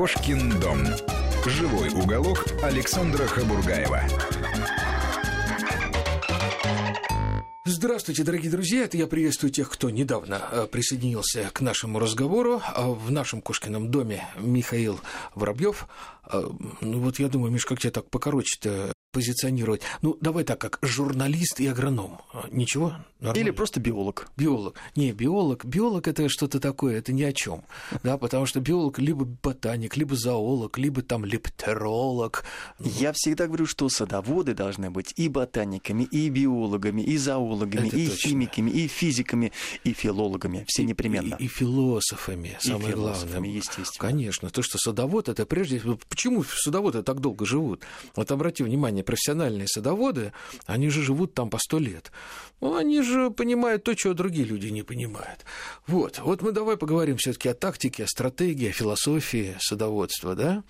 Кошкин дом. Живой уголок Александра Хабургаева. Здравствуйте, дорогие друзья. Это я приветствую тех, кто недавно э, присоединился к нашему разговору. А В нашем Кошкином доме Михаил Воробьев. Э, Ну вот я думаю, Миш, как тебе так покороче-то позиционировать? Ну, давай так, как журналист и агроном. А, Ничего? Нормально? Или просто биолог. Биолог. Не, биолог. Биолог это что-то такое, это ни о чем. Да, потому что биолог либо ботаник, либо зоолог, либо там лептеролог. Я всегда говорю, что садоводы должны быть и ботаниками, и биологами, и зоологами, Это и точно. химиками, и физиками, и филологами. Все непременно. И, и философами, И самое философами, главное. естественно. Конечно, то, что садовод, это прежде... вот Почему садоводы так долго живут? Вот обрати внимание, профессиональные садоводы, они же живут там по сто лет. Ну, они же понимают то, чего другие люди не понимают. Вот, вот мы давай поговорим все таки о тактике, о стратегии, о философии садоводства, да?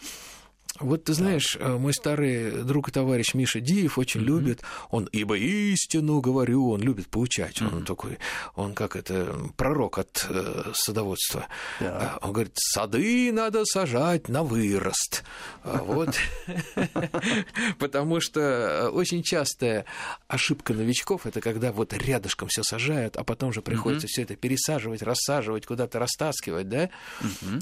Вот ты знаешь, э, мой старый друг и товарищ Миша Диев очень любит, он ибо истину говорю, он любит поучать, он такой, он как это, пророк от э, садоводства. Да. А, Он говорит, сады надо сажать на вырост. А Вот. Потому что э, очень частая ошибка новичков это когда вот рядышком все сажают, а потом же приходится все это пересаживать, рассаживать, куда-то растаскивать, да?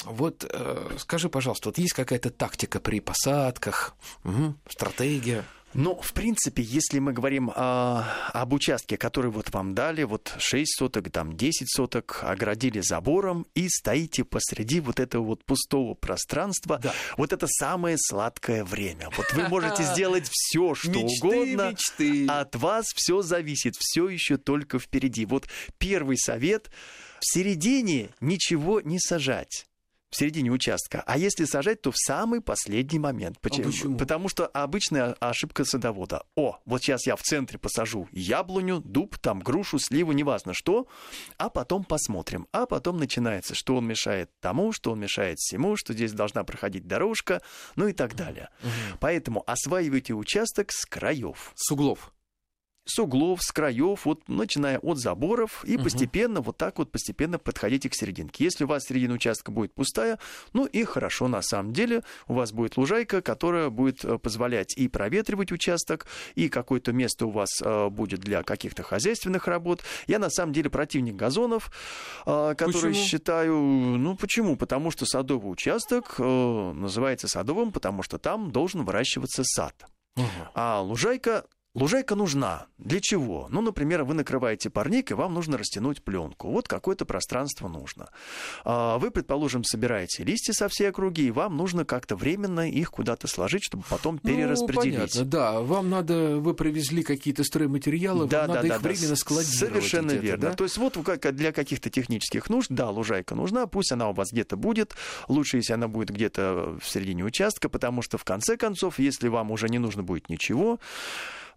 Вот э, скажи, пожалуйста, вот есть какая-то тактика при посадках, Мгм, стратегия? Ну, в принципе, если мы говорим а, об участке, который вот вам дали, вот 6 соток, там 10 соток, оградили забором и стоите посреди вот этого вот пустого пространства, Да. вот это самое сладкое время. Вот вы можете сделать все, что Мечты, угодно. мечты. От вас все зависит, все еще только впереди. Вот первый совет. В середине ничего не сажать. В середине участка. А если сажать, то в самый последний момент. Почему? почему? Потому что обычная ошибка садовода. О, вот сейчас я в центре посажу яблоню, дуб, там грушу, сливу, неважно что, а потом посмотрим. А потом начинается, что он мешает тому, что он мешает всему, что здесь должна проходить дорожка, ну и так далее. Поэтому осваивайте участок с краев С углов. С углов, с краев, вот начиная от заборов, и постепенно, вот так вот постепенно подходите к серединке. Если у вас середина участка будет пустая, ну и хорошо на самом деле, у вас будет лужайка, которая будет э, позволять и проветривать участок, и какое-то место у вас э, будет для каких-то хозяйственных работ. Я на самом деле противник газонов, э, которые Почему? считаю, ну почему? Потому что садовый участок называется садовым, потому что там должен выращиваться сад. А лужайка Лужайка нужна. Для чего? Ну, например, вы накрываете парник, и вам нужно растянуть пленку. Вот какое-то пространство нужно. А Вы, предположим, собираете листья со всей округи, и вам нужно как-то временно их куда-то сложить, чтобы потом перераспределить. Ну, понятно, да. Вам надо, вы привезли какие-то стройматериалы, вам надо их временно складировать. Совершенно верно. да? То есть вот для каких-то технических нужд, да, лужайка нужна, пусть она у вас где-то будет. Лучше, если она будет где-то в середине участка, потому что в конце концов, если вам уже не нужно будет ничего,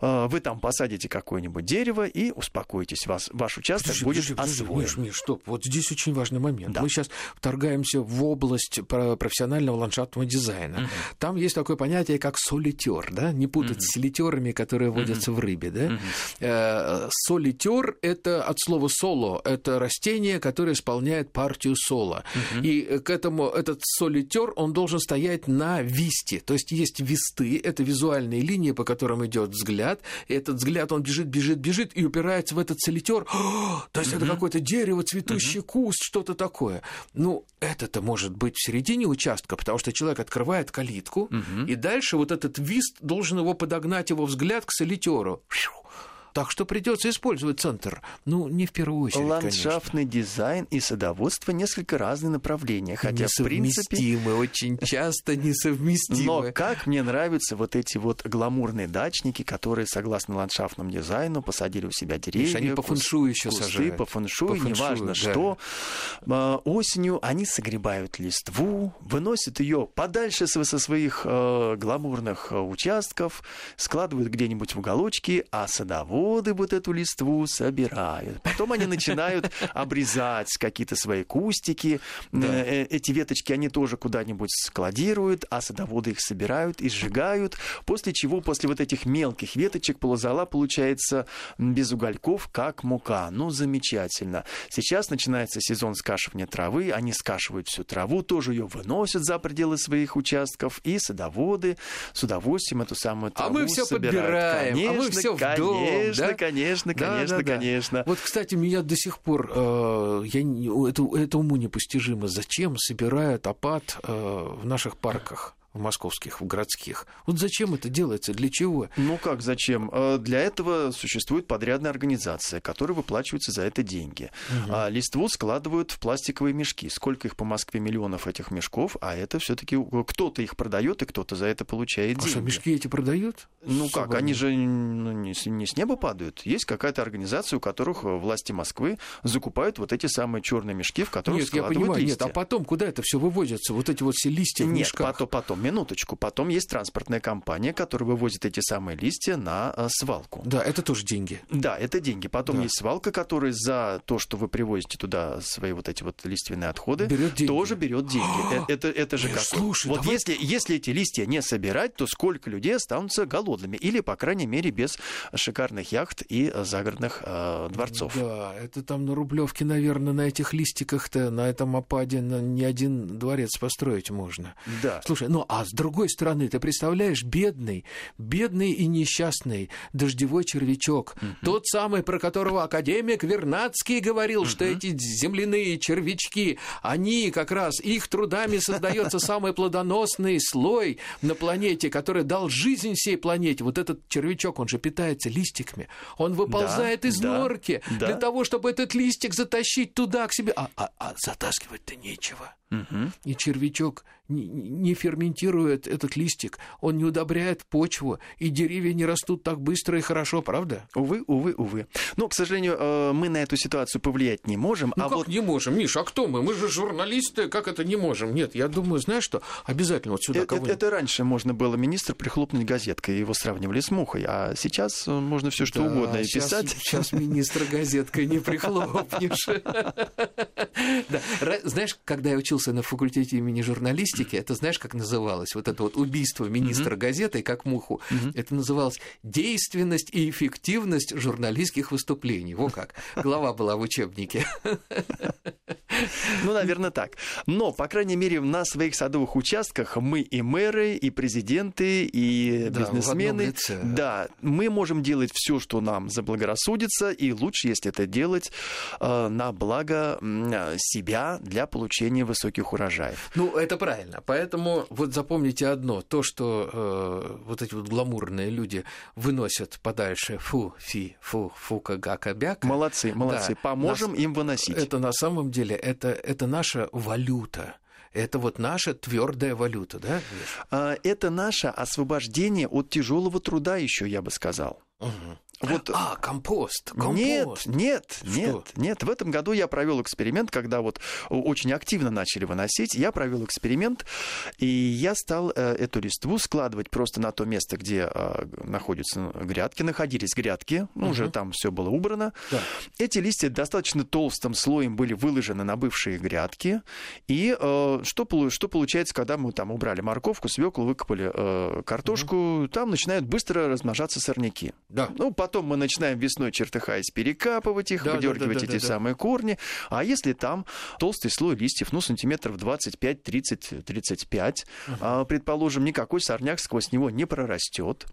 вы там посадите какое-нибудь дерево и успокойтесь, вас, ваш участок Подожди, будет подожди, освоен. Миш, Миш, стоп. Вот здесь очень важный момент. Да. Мы сейчас вторгаемся в область про- профессионального ландшафтного дизайна. Там есть такое понятие, как солитер, да? Не путать с солитерами, которые водятся в рыбе, да? Э, Солитер – это от слова соло. Это растение, которое исполняет партию соло. И э, к этому этот солитер, он должен стоять на висте. То есть есть висты, это визуальные линии, по которым идет взгляд. И этот взгляд, он бежит, бежит, бежит и упирается в этот солитер. То есть это какое-то дерево, цветущий куст, что-то такое. Ну, это-то может быть в середине участка, потому что человек открывает калитку, и дальше вот этот вист должен его подогнать, его взгляд к солитеру. Так что придется использовать центр. Ну, не в первую очередь, Ландшафтный дизайн и садоводство несколько разные направления, конечно. хотя в принципе очень часто несовместимы. Но как мне нравятся вот эти вот гламурные дачники, которые, согласно ландшафтному дизайну, посадили у себя деревья, они по фэншую кусты, сажают. по фэншуй, По фэншую, неважно да. что. А, Осенью они согребают листву, выносят ее подальше со, со своих э, гламурных э, участков, складывают где-нибудь в уголочки, а садовод садоводы вот эту листву собирают. Потом они начинают обрезать какие-то свои кустики. Э, эти веточки они тоже куда-нибудь складируют, а садоводы их собирают и сжигают. После чего, после вот этих мелких веточек полозола получается без угольков, как мука. Ну, замечательно. Сейчас начинается сезон скашивания травы. Они скашивают всю траву, тоже ее выносят за пределы своих участков. И садоводы с удовольствием эту самую траву А мы все собирают. подбираем, конечно, а мы все в конечно, да? конечно, Да, конечно, да, да. конечно. Вот, кстати, меня до сих пор э, я, не- это, это уму непостижимо. Зачем собирают опад э, в наших парках? В московских, в городских. Вот зачем это делается? Для чего? Ну как, зачем? Э, Для этого существует подрядная организация, которая выплачивается за это деньги. А листву складывают в пластиковые мешки. Сколько их по Москве миллионов этих мешков, а это все-таки кто-то их продает и кто-то за это получает А деньги. что, мешки эти продают? Ну как, Свободно? они же ну, не, с- не с неба падают. Есть какая-то организация, у которых э, власти Москвы закупают вот эти самые черные мешки, в которых Нет, я складывают понимаю, листья. нет, а потом куда это все вывозится? Вот эти вот все листья в Нет, мешках. потом, потом, минуточку. Потом есть транспортная компания, которая вывозит эти самые листья на э, свалку. Да, это тоже деньги. Да, это деньги. Потом Да. есть свалка, которая за то, что вы привозите туда свои вот эти вот лиственные отходы, Берет деньги. тоже берет деньги. Э, это, это же Э, как? слушай, вот давай- если, если эти листья не собирать, то сколько людей останутся голодными? Или, по крайней мере, без шикарных яхт и загородных э, дворцов. Да, это там на Рублевке, наверное, на этих листиках-то, на этом опаде на не один дворец построить можно. Да. Слушай, ну а с другой стороны, ты представляешь, бедный, бедный и несчастный дождевой червячок, тот самый, про которого академик Вернадский говорил, что эти земляные червячки, они как раз, их трудами создается самый плодоносный слой на планете, который дал жизнь всей планете. Вот этот червячок, он же питается листиками, он выползает Да, из да, норки да. для того, чтобы этот листик затащить туда к себе. А, а- а затаскивать-то нечего. Мгм. И червячок не, ферментирует этот листик, он не удобряет почву, и деревья не растут так быстро и хорошо, правда? Увы, увы, увы. Но, к сожалению, э, мы на эту ситуацию повлиять не можем. Ну а как вот не можем, Миш, а кто мы? Мы же журналисты, как это не можем? Нет, я думаю, знаешь что, обязательно вот сюда Э- э- кого-нибудь. Это раньше можно было министр прихлопнуть газеткой, его сравнивали с мухой, а сейчас можно все что Да, угодно и щас- писать. Сейчас министра газеткой не прихлопнешь. Знаешь, когда я учился на факультете имени журналистики, это знаешь, как называлось? Вот это вот убийство министра газетой, как муху. Это называлось действенность и эффективность журналистских выступлений. Во как. Глава была в учебнике. Ну, наверное, так. Но, по крайней мере, на своих садовых участках мы и мэры, и президенты, и Да, бизнесмены. Да, мы можем делать все, что нам заблагорассудится, и лучше, если это делать э, на благо себя для получения высоких урожаев. Ну, это правильно. Поэтому вот запомните одно. То, что э, вот эти вот гламурные люди выносят подальше фу, фи, фу, фука, гака, бяка. Молодцы, молодцы. Да. Поможем Нас- им выносить. Это на самом деле, это, это наша валюта. Это вот наша твердая валюта, да? А, Это наше освобождение от тяжелого труда еще, я бы сказал. Вот А, компост, компост. Нет, нет, Что? нет, нет. В этом году я провел эксперимент, когда вот очень активно начали выносить. Я провел эксперимент, и я стал э, эту листву складывать просто на то место, где э, находятся грядки. Находились грядки, ну, уже там все было убрано. Да. Эти листья достаточно толстым слоем были выложены на бывшие грядки. И э, что, что получается, когда мы там убрали морковку, свеклу, выкопали э, картошку, там начинают быстро размножаться сорняки. Да. Ну, потом мы начинаем весной, чертыхаясь, перекапывать их, Да, да, выдергивать да, да, эти да, да. самые корни. А если там толстый слой листьев, ну, сантиметров 25, 30, 35, а, предположим, никакой сорняк сквозь него не прорастет.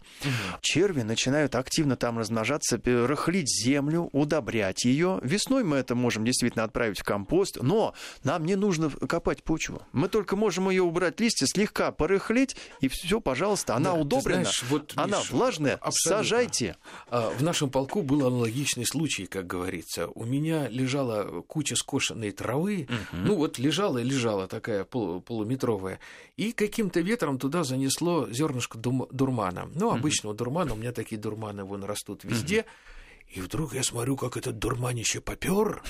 Черви начинают активно там размножаться, рыхлить землю, удобрять ее. Весной мы это можем действительно отправить в компост, но нам не нужно копать почву. Мы только можем ее убрать листья, слегка порыхлить, и все, пожалуйста, она Да, удобрена, знаешь, вот, она Миш, влажная, абсолютно. сажайте. В нашем полку был аналогичный случай, как говорится. У меня лежала куча скошенной травы, ну вот лежала и лежала такая пол- полуметровая, и каким-то ветром туда занесло зернышко дурмана. Ну, обычного дурмана, у меня такие дурманы вон растут везде. И вдруг я смотрю, как этот дурманище попер.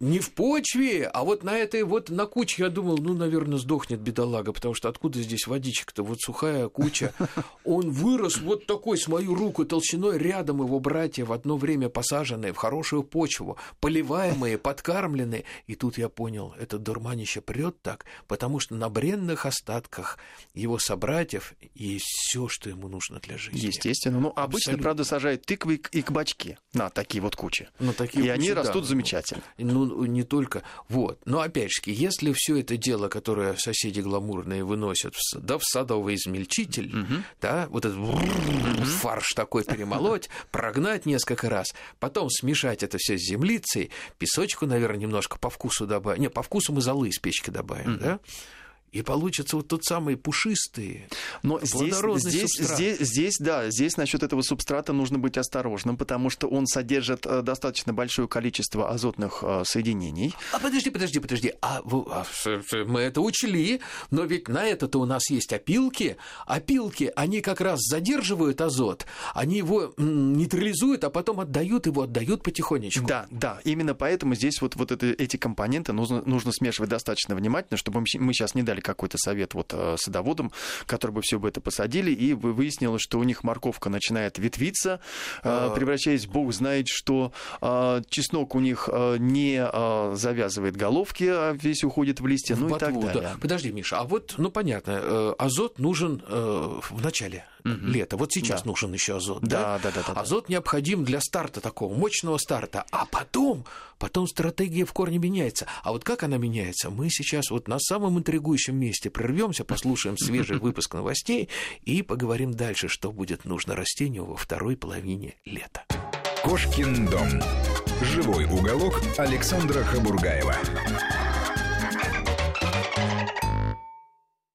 Не в почве, а вот на этой вот на куче я думал, ну, наверное, сдохнет бедолага, потому что откуда здесь водичка-то? Вот сухая куча. Он вырос вот такой с мою руку толщиной, рядом его братья в одно время посаженные в хорошую почву, поливаемые, подкармленные. И тут я понял, это дурманище прет так, потому что на бренных остатках его собратьев есть все, что ему нужно для жизни. Естественно. Ну, обычно, Абсолютно. правда, сажают тыквы и кабачки кабачки на такие вот кучи. На такие и кучи, они да. растут замечательно. Ну, не только. Вот. Но опять же, если все это дело, которое соседи гламурные выносят, в, да, в садовый измельчитель, угу. да, вот этот угу. фарш такой перемолоть, прогнать несколько раз, потом смешать это все с землицей, песочку, наверное, немножко по вкусу добавить. Не, по вкусу мы золы из печки добавим, угу. да? И получится вот тот самый пушистый, Но здесь, здесь, здесь, здесь, да, здесь насчет этого субстрата нужно быть осторожным, потому что он содержит э, достаточно большое количество азотных э, соединений. А подожди, подожди, подожди, а, а мы это учли, но ведь на это-то у нас есть опилки. Опилки, они как раз задерживают азот, они его нейтрализуют, а потом отдают его, отдают потихонечку. Да, да, именно поэтому здесь вот, вот это, эти компоненты нужно, нужно смешивать достаточно внимательно, чтобы мы сейчас не дали какой-то совет вот э, садоводам, которые бы все бы это посадили, и выяснилось, что у них морковка начинает ветвиться, э, а. превращаясь, бог знает, что э, чеснок у них не завязывает головки, а весь уходит в листья, в ну ботву, и так далее. Да. Подожди, Миша, а вот, ну понятно, азот нужен в начале угу. лета. Вот сейчас да. нужен еще азот. Да, да, да, да, да. Азот необходим для старта такого, мощного старта. А потом, потом стратегия в корне меняется. А вот как она меняется, мы сейчас вот на самом интригующем месте прервемся, послушаем свежий выпуск новостей и поговорим дальше, что будет нужно растению во второй половине лета. Кошкин дом. Живой уголок Александра Хабургаева.